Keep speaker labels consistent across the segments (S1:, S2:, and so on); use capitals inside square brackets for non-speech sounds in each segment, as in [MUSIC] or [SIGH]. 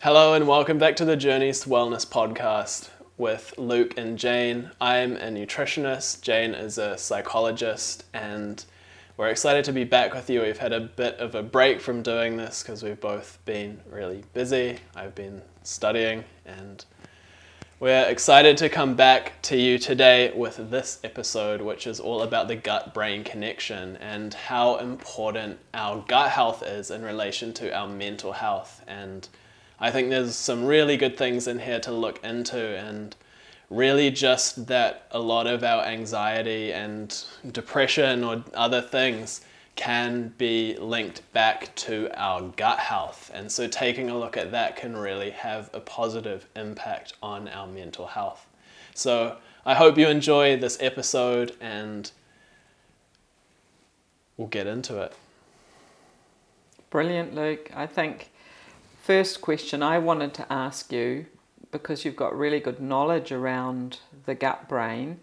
S1: Hello and welcome back to the Journeys to Wellness podcast with Luke and Jane. I'm a nutritionist, Jane is a psychologist, and we're excited to be back with you. We've had a bit of a break from doing this because we've both been really busy. I've been studying, and we're excited to come back to you today with this episode, which is all about the gut brain connection and how important our gut health is in relation to our mental health. And I think there's some really good things in here to look into, and really just that a lot of our anxiety and depression or other things can be linked back to our gut health. And so taking a look at that can really have a positive impact on our mental health. So I hope you enjoy this episode and we'll get into it.
S2: Brilliant, Luke. I think first question I wanted to ask you because you've got really good knowledge around the gut brain.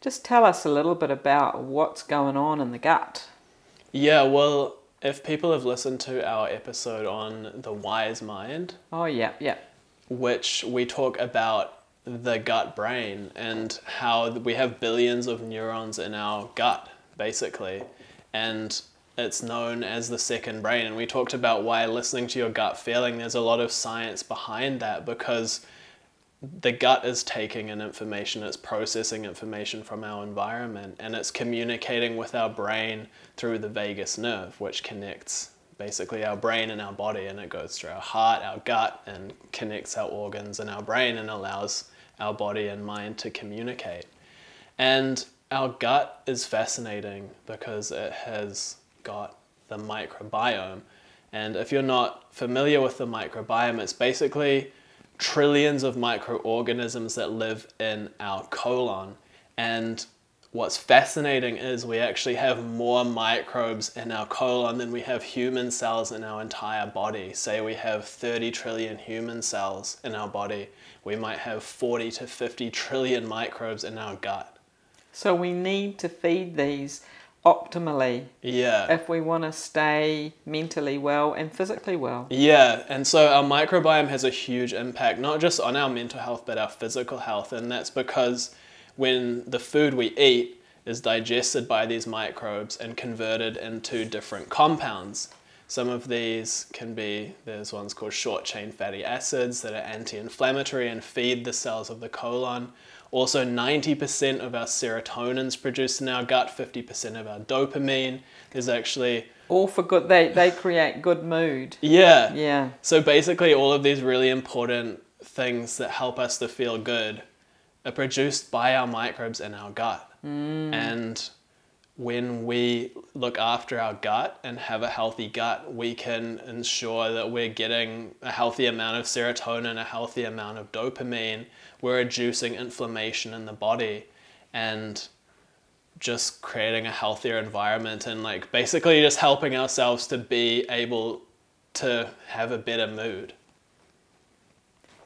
S2: Just tell us a little bit about what's going on in the gut.
S1: Yeah, well, if people have listened to our episode on the wise mind,
S2: Oh, yeah, yeah.
S1: which we talk about the gut brain and how we have billions of neurons in our gut, basically. And it's known as the second brain. And we talked about why listening to your gut feeling, there's a lot of science behind that because the gut is taking in information, it's processing information from our environment, and it's communicating with our brain through the vagus nerve, which connects basically our brain and our body, and it goes through our heart, our gut, and connects our organs and our brain and allows our body and mind to communicate. And our gut is fascinating because it has got the microbiome. And if you're not familiar with the microbiome, it's basically trillions of microorganisms that live in our colon. And what's fascinating is we actually have more microbes in our colon than we have human cells in our entire body. Say we have 30 trillion human cells in our body, we might have 40 to 50 trillion microbes in our gut.
S2: So we need to feed these optimally
S1: Yeah.
S2: if we want to stay mentally well and physically well.
S1: Yeah, and so our microbiome has a huge impact, not just on our mental health, but our physical health. And that's because when the food we eat is digested by these microbes and converted into different compounds, some of these can be, there's ones called short chain fatty acids that are anti inflammatory and feed the cells of the colon. Also, 90% of our serotonin is produced in our gut, 50% of our dopamine. There's actually,
S2: All for good, they, they create good mood.
S1: yeah,
S2: Yeah.
S1: so basically, all of these really important things that help us to feel good are produced by our microbes in our gut. Mm. And when we look after our gut and have a healthy gut, we can ensure that we're getting a healthy amount of serotonin, a healthy amount of dopamine. We're reducing inflammation in the body and just creating a healthier environment and like basically just helping ourselves to be able to have a better mood.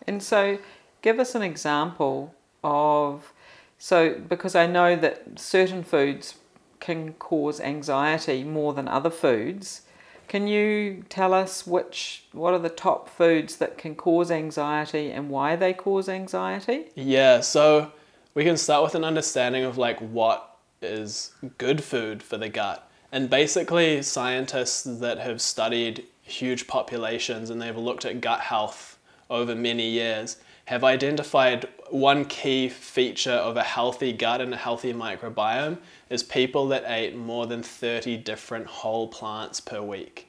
S2: And so, give us an example of so because I know that certain foods can cause anxiety more than other foods. Can you tell us which what are the top foods that can cause anxiety and why they cause anxiety?
S1: Yeah, so we can start with an understanding of like what is good food for the gut. And basically, scientists that have studied huge populations and they've looked at gut health over many years have identified one key feature of a healthy gut and a healthy microbiome is people that ate more than 30 different whole plants per week.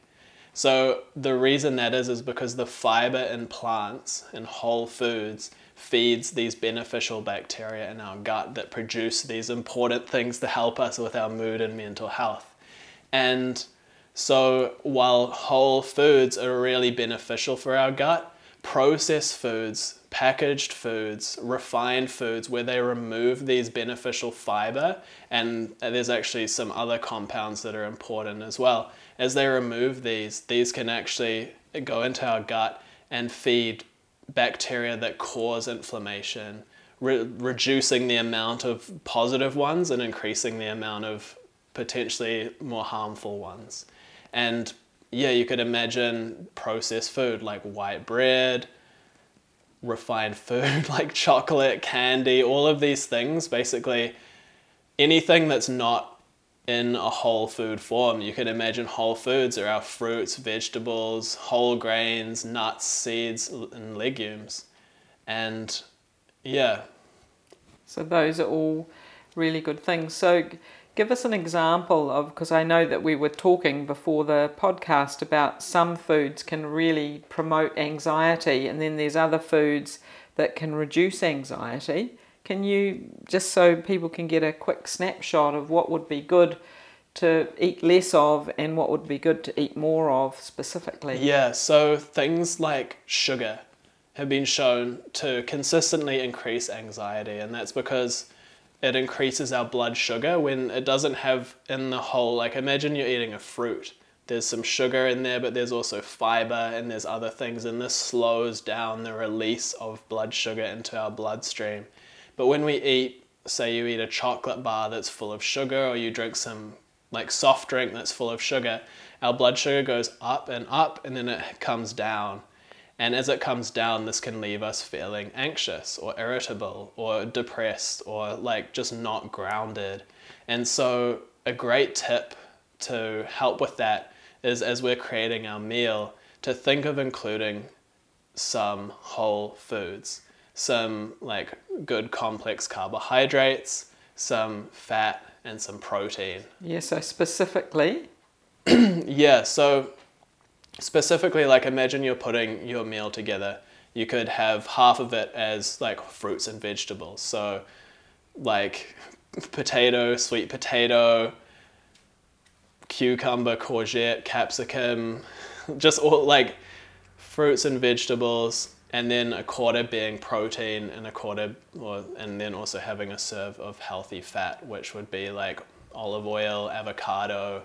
S1: So the reason that is is because the fiber in plants and whole foods feeds these beneficial bacteria in our gut that produce these important things to help us with our mood and mental health. And so while whole foods are really beneficial for our gut, processed foods, packaged foods, refined foods, where they remove these beneficial fiber, and there's actually some other compounds that are important as well. As they remove these, these can actually go into our gut and feed bacteria that cause inflammation, re- reducing the amount of positive ones and increasing the amount of potentially more harmful ones. And yeah, you could imagine processed food like white bread, refined [LAUGHS] food like chocolate, candy, all of these things, basically anything that's not in a whole food form. You can imagine whole foods are our fruits, vegetables, whole grains, nuts, seeds, and legumes. And yeah.
S2: So those are all really good things. So give us an example of because I know that we were talking before the podcast about some foods can really promote anxiety and then there's other foods that can reduce anxiety. Can you just so people can get a quick snapshot of what would be good to eat less of and what would be good to eat more of specifically?
S1: Yeah, so things like sugar have been shown to consistently increase anxiety, and that's because it increases our blood sugar when it doesn't have in the whole, like, imagine you're eating a fruit. There's some sugar in there, but there's also fiber and there's other things, and this slows down the release of blood sugar into our bloodstream. But when we eat, say you eat a chocolate bar that's full of sugar, or you drink some like soft drink that's full of sugar, our blood sugar goes up and up and then it comes down. And as it comes down, this can leave us feeling anxious or irritable or depressed or like just not grounded. And so, a great tip to help with that is as we're creating our meal, to think of including some whole foods, some like good complex carbohydrates, some fat, and some protein.
S2: Yeah, so specifically? [CLEARS THROAT]
S1: yeah, so specifically, like imagine you're putting your meal together. You could have half of it as like fruits and vegetables. So, like potato, sweet potato, cucumber, courgette, capsicum, just all like fruits and vegetables, and then a quarter being protein and a quarter, or and then also having a serve of healthy fat, which would be like olive oil, avocado,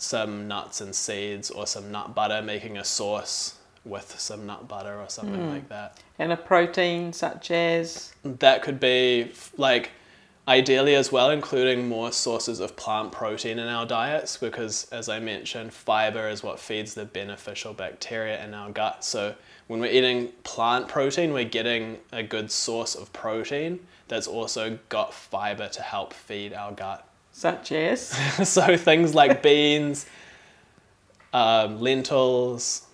S1: some nuts and seeds, or some nut butter, making a sauce with some nut butter or something mm. like that.
S2: And a protein such as?
S1: That could be like ideally as well including more sources of plant protein in our diets because as i mentioned fiber is what feeds the beneficial bacteria in our gut so when we're eating plant protein we're getting a good source of protein that's also got fiber to help feed our gut
S2: such as [LAUGHS]
S1: so things like [LAUGHS] beans um, lentils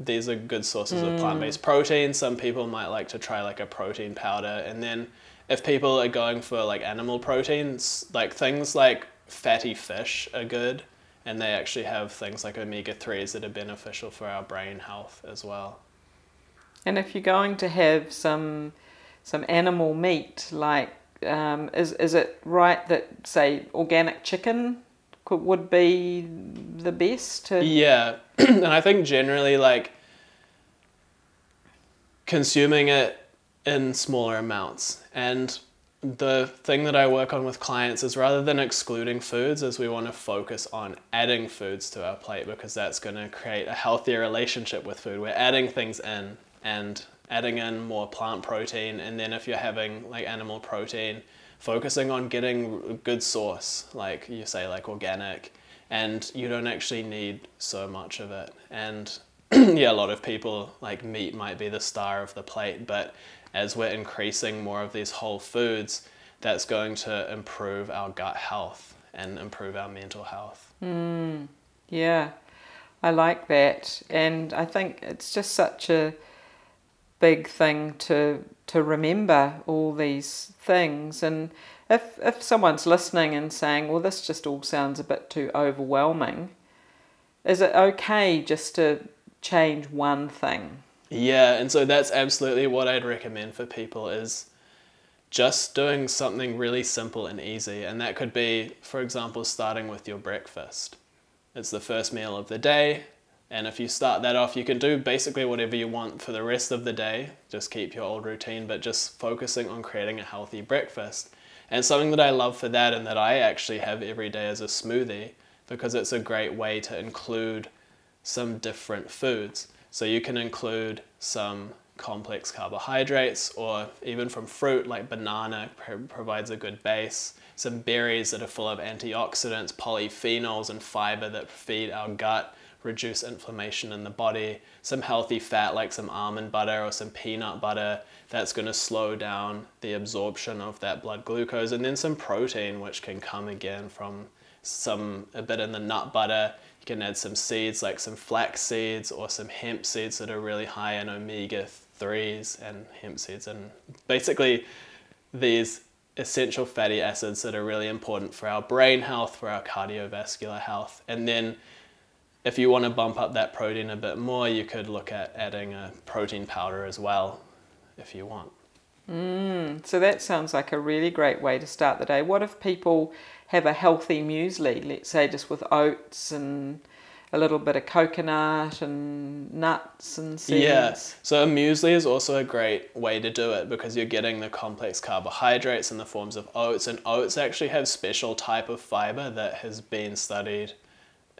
S1: these are good sources mm. of plant-based protein some people might like to try like a protein powder and then if people are going for like animal proteins, like things like fatty fish are good, and they actually have things like omega 3s that are beneficial for our brain health as well.
S2: And if you're going to have some some animal meat, like um, is is it right that say organic chicken could, would be the best to?
S1: Yeah, [CLEARS THROAT] and I think generally like consuming it in smaller amounts. And the thing that I work on with clients is rather than excluding foods, is we want to focus on adding foods to our plate because that's going to create a healthier relationship with food. We're adding things in and adding in more plant protein, and then if you're having like animal protein, focusing on getting a good source, like you say, like organic, and you don't actually need so much of it. And [CLEARS THROAT] yeah, a lot of people like meat might be the star of the plate, but as we're increasing more of these whole foods, that's going to improve our gut health and improve our mental health.
S2: Mm, yeah, I like that. And I think it's just such a big thing to to remember all these things and if if someone's listening and saying well this just all sounds a bit too overwhelming is it okay just to change one thing
S1: yeah, and so that's absolutely what I'd recommend for people is just doing something really simple and easy. And that could be, for example, starting with your breakfast. It's the first meal of the day. And if you start that off, you can do basically whatever you want for the rest of the day. Just keep your old routine, but just focusing on creating a healthy breakfast. And something that I love for that and that I actually have every day is a smoothie because it's a great way to include some different foods. So you can include some complex carbohydrates or even from fruit like banana provides a good base some berries that are full of antioxidants polyphenols and fiber that feed our gut reduce inflammation in the body. Some healthy fat, like some almond butter or some peanut butter, that's going to slow down the absorption of that blood glucose. And then some protein, which can come again from some a bit in the nut butter. You can add some seeds like some flax seeds or some hemp seeds that are really high in omega 3s and hemp seeds. And basically, these essential fatty acids that are really important for our brain health, for our cardiovascular health. And then if you want to bump up that protein a bit more, you could look at adding a protein powder as well if you want.
S2: Mm, so that sounds like a really great way to start the day. What if people have a healthy muesli, let's say just with oats and a little bit of coconut and nuts and seeds.
S1: Yeah, so a muesli is also a great way to do it because you're getting the complex carbohydrates in the forms of oats, and oats actually have special type of fiber that has been studied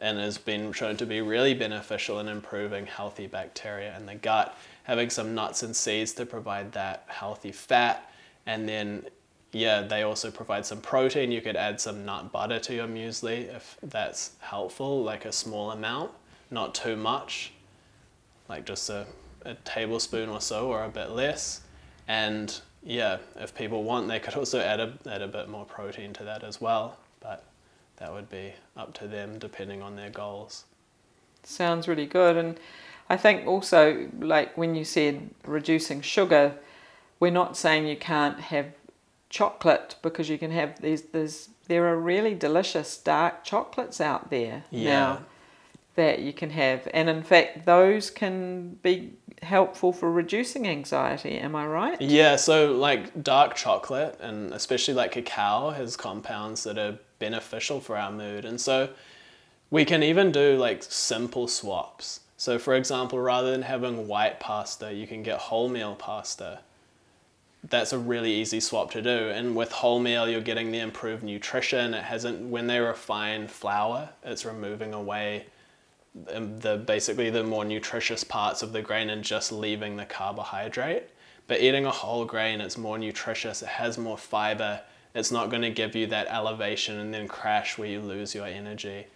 S1: and has been shown to be really beneficial in improving healthy bacteria in the gut. Having some nuts and seeds to provide that healthy fat, and then yeah, they also provide some protein. You could add some nut butter to your muesli if that's helpful, like a small amount, not too much, like just a, a tablespoon or so or a bit less. And yeah, if people want, they could also add a, add a bit more protein to that as well. But that would be up to them depending on their goals.
S2: Sounds really good. And I think also, like when you said reducing sugar, we're not saying you can't have chocolate because you can have these there's there are really delicious dark chocolates out there yeah. now that you can have. And in fact those can be helpful for reducing anxiety am i right?
S1: Yeah so like dark chocolate and especially like cacao has compounds that are beneficial for our mood. And so we can even do like simple swaps. So for example rather than having white pasta you can get wholemeal pasta. That's a really easy swap to do. And with wholemeal, you're getting the improved nutrition. It hasn't when they refine flour, it's removing away Um, the basically the more nutritious parts of the grain and just leaving the carbohydrate. But eating a whole grain, it's more nutritious. It has more fiber. It's not going to give you that elevation and then crash where you lose your energy.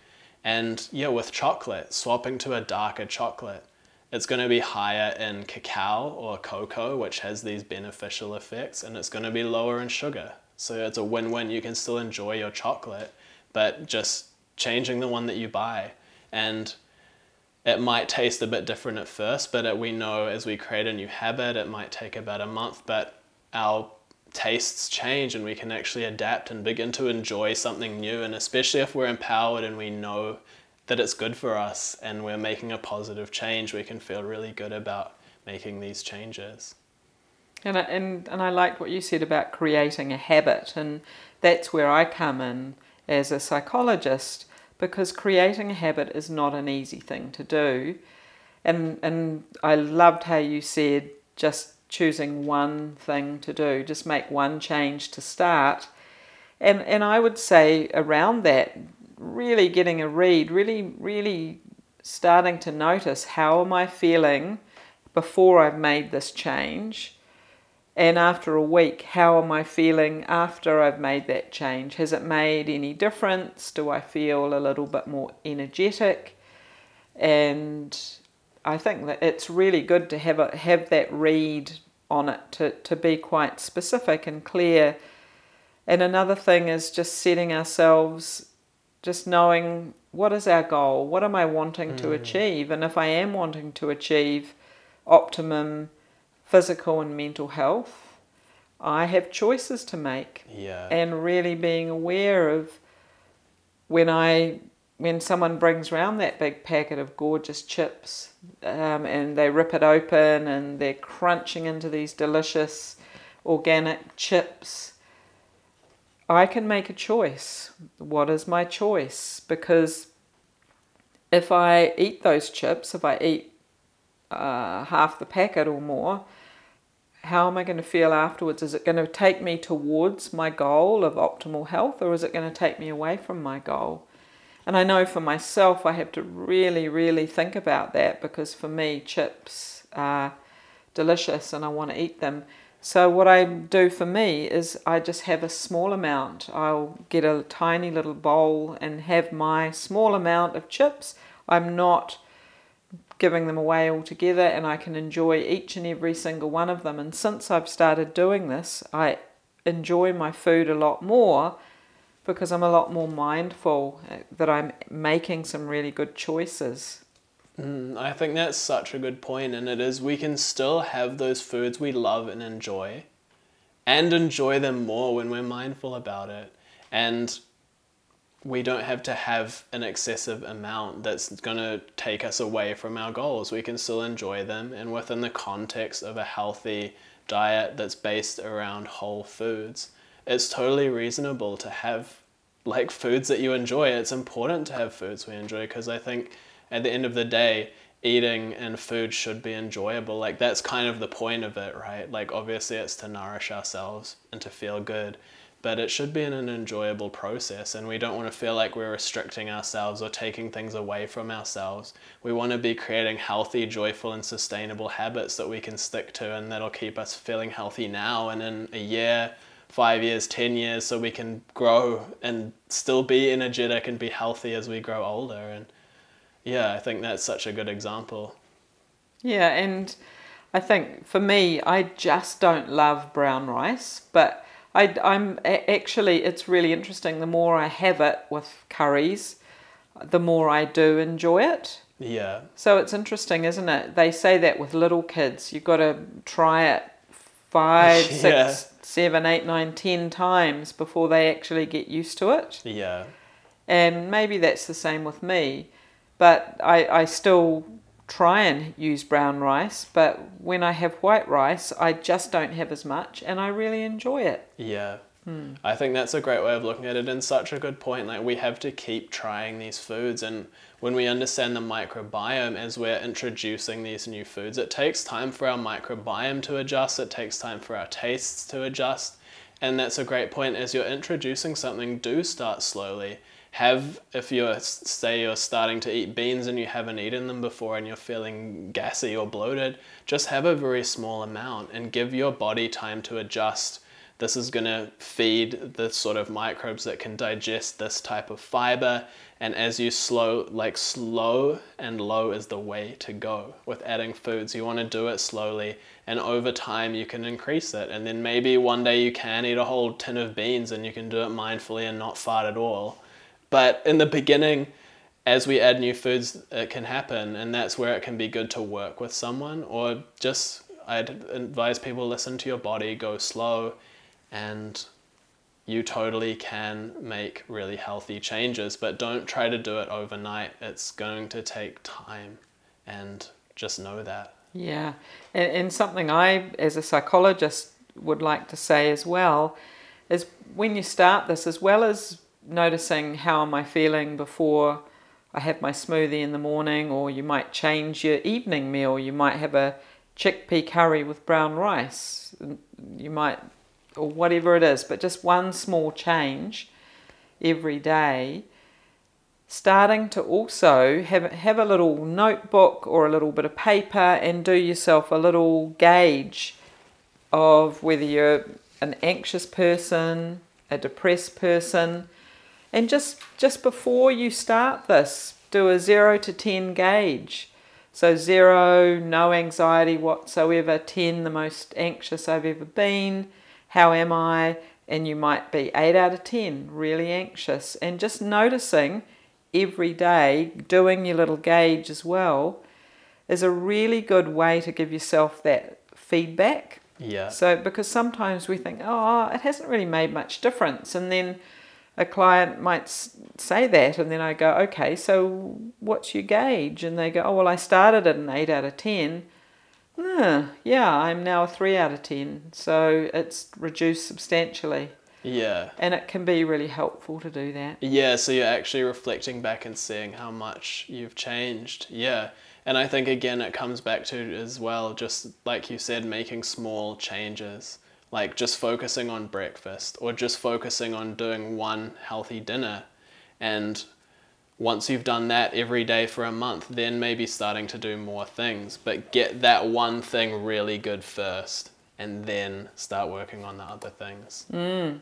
S1: And yeah, with chocolate, swapping to a darker chocolate it's going to be higher in cacao or cocoa, which has these beneficial effects, and it's going to be lower in sugar. So it's a win win. You can still enjoy your chocolate, but just changing the one that you buy. And it might taste a bit different at first, but it, we know as we create a new habit, it might take about a month, but our tastes change and we can actually adapt and begin to enjoy something new. And especially if we're empowered and we know that it's good for us and we're making a positive change, we can feel really good about making these changes.
S2: And I, and and I like what you said about creating a habit, and that's where I come in as a psychologist because creating a habit is not an easy thing to do. And and I loved how you said just choosing one thing to do, just make one change to start. And and I would say around that really getting a read, really, really starting to notice how am I feeling before I've made this change. And after a week, how am I feeling after I've made that change? Has it made any difference? Do I feel a little bit more energetic? And I think that it's really good to have a, have that read on it to, to be quite specific and clear. And another thing is just setting ourselves just knowing what is our goal? What am I wanting mm. to achieve? And if I am wanting to achieve optimum physical and mental health, I have choices to make.
S1: Yeah.
S2: And really being aware of when I when someone brings around that big packet of gorgeous chips um, and they rip it open and they're crunching into these delicious organic chips I can make a choice. What is my choice? Because if I eat those chips, if I eat uh, half the packet or more, how am I going to feel afterwards? Is it going to take me towards my goal of optimal health or is it going to take me away from my goal? And I know for myself, I have to really, really think about that because for me, chips are delicious and I want to eat them. So what I do for me is I just have a small amount. I'll get a tiny little bowl and have my small amount of chips. I'm not giving them away altogether and I can enjoy each and every single one of them. And since I've started doing this, I enjoy my food a lot more because I'm a lot more mindful uh, that I'm making some really good choices.
S1: Mm, I think that's such a good point, and it is we can still have those foods we love and enjoy, and enjoy them more when we're mindful about it. And we don't have to have an excessive amount that's going to take us away from our goals. We can still enjoy them, and within the context of a healthy diet that's based around whole foods, it's totally reasonable to have like foods that you enjoy. It's important to have foods we enjoy because I think at the end of the day, eating and food should be enjoyable. Like that's kind of the point of it, right? Like obviously it's to nourish ourselves and to feel good, but it should be in an enjoyable process and we don't want to feel like we're restricting ourselves or taking things away from ourselves. We want to be creating healthy, joyful and sustainable habits that we can stick to and that'll keep us feeling healthy now and in a year five years, 10 years, so we can grow and still be energetic and be healthy as we grow older. And yeah, I think that's such a good example.
S2: Yeah, and I think for me, I just don't love brown rice, but I, I'm actually, it's really interesting. The more I have it with curries, the more I do enjoy it.
S1: Yeah.
S2: So it's interesting, isn't it? They say that with little kids, you've got to try it five, [LAUGHS]
S1: Yeah.
S2: six, seven, eight, nine, ten times before they actually get used to it.
S1: Yeah.
S2: And maybe that's the same with me. But I, I still try and use brown rice, but when I have white rice, I just don't have as much and I really enjoy it.
S1: Yeah. Hmm. I think that's a great way of looking at it and such a good point. Like we have to keep trying these foods and when we understand the microbiome as we're introducing these new foods, it takes time for our microbiome to adjust, it takes time for our tastes to adjust. And that's a great point as you're introducing something, do start slowly. Have if you're say you're starting to eat beans and you haven't eaten them before and you're feeling gassy or bloated, just have a very small amount and give your body time to adjust this is going to feed the sort of microbes that can digest this type of fiber. And as you slow, like slow and low is the way to go with adding foods. You want to do it slowly, and over time you can increase it. And then maybe one day you can eat a whole tin of beans and you can do it mindfully and not fart at all. But in the beginning, as we add new foods, it can happen, and that's where it can be good to work with someone or just. I'd advise people listen to your body, go slow, and you totally can make really healthy changes, but don't try to do it overnight. It's going to take time, and just know that.
S2: Yeah, and, and something I, as a psychologist, would like to say as well is when you start this, as well as noticing how am I feeling before I have my smoothie in the morning, or you might change your evening meal. You might have a chickpea curry with brown rice. You might, or whatever it is, but just one small change every day starting to also have have a little notebook or a little bit of paper and do yourself a little gauge of whether you're an anxious person, a depressed person, and just just before you start this, do a 0 to 10 gauge. So 0 no anxiety whatsoever, 10 the most anxious I've ever been. How am I? And you might be 8 out of 10, really anxious and just noticing every day, doing your little gauge as well, is a really good way to give yourself that feedback.
S1: Yeah.
S2: So, because sometimes we think, oh, it hasn't really made much difference. And then a client might say that, and then I go, okay, so what's your gauge? And they go, oh, well, I started at an 8 out of 10. "Ah, yeah, I'm now a 3 out of 10. So it's reduced substantially.
S1: Yeah.
S2: And it can be really helpful to do that.
S1: Yeah, so you're actually reflecting back and seeing how much you've changed. Yeah. And I think again it comes back to as well, just like you said, making small changes. Like just focusing on breakfast or just focusing on doing one healthy dinner. And once you've done that every day for a month, then maybe starting to do more things. But get that one thing really good first and then start working on the other things. Mm.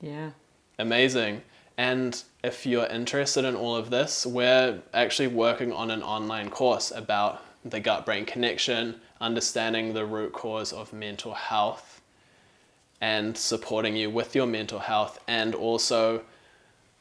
S2: Yeah.
S1: Amazing. And if you're interested in all of this, we're actually working on an online course about the gut brain connection, understanding the root cause of mental health, and supporting you with your mental health, and also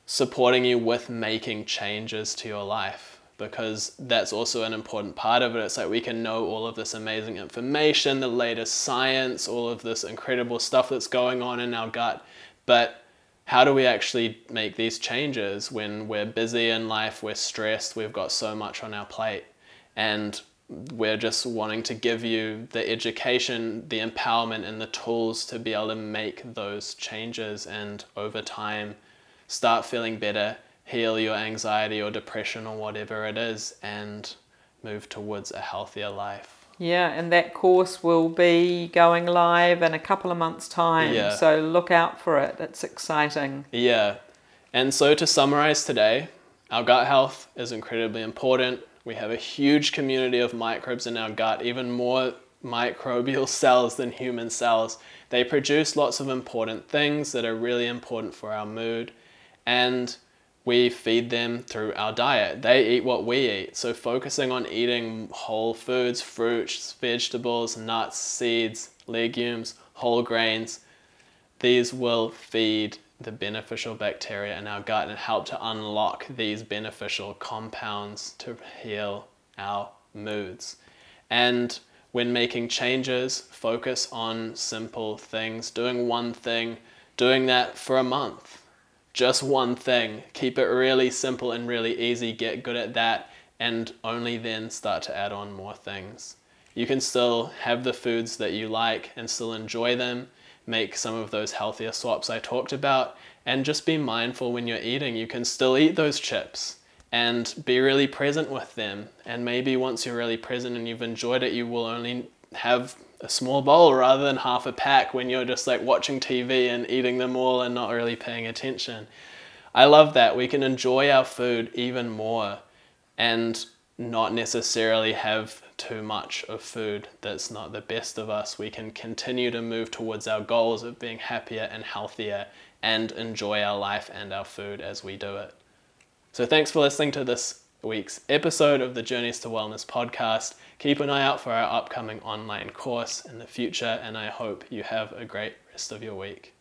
S1: supporting you with making changes to your life because that's also an important part of it. It's like we can know all of this amazing information, the latest science, all of this incredible stuff that's going on in our gut, but how do we actually make these changes when we're busy in life, we're stressed, we've got so much on our plate, and we're just wanting to give you the education, the empowerment, and the tools to be able to make those changes and over time start feeling better, heal your anxiety or depression or whatever it is, and move towards a healthier life.
S2: Yeah, and that course will be going live in a couple of months' time.
S1: Yeah.
S2: So look out for it. It's exciting.
S1: Yeah. And so to summarize today, our gut health is incredibly important. We have a huge community of microbes in our gut, even more microbial [LAUGHS] cells than human cells. They produce lots of important things that are really important for our mood, and we feed them through our diet. They eat what we eat. So, focusing on eating whole foods, fruits, vegetables, nuts, seeds, legumes, whole grains, these will feed the beneficial bacteria in our gut and help to unlock these beneficial compounds to heal our moods. And when making changes, focus on simple things, doing one thing, doing that for a month just one thing. Keep it really simple and really easy. Get good at that, and only then start to add on more things. You can still have the foods that you like and still enjoy them. Make some of those healthier swaps I talked about, and just be mindful when you're eating. You can still eat those chips and be really present with them. And maybe once you're really present and you've enjoyed it, you will only have a small bowl rather than half a pack when you're just like watching TV and eating them all and not really paying attention. I love that. We can enjoy our food even more and not necessarily have too much of food that's not the best of us. We can continue to move towards our goals of being happier and healthier and enjoy our life and our food as we do it. So, thanks for listening to this week's episode of the Journeys to Wellness podcast. Keep an eye out for our upcoming online course in the future, and I hope you have a great rest of your week.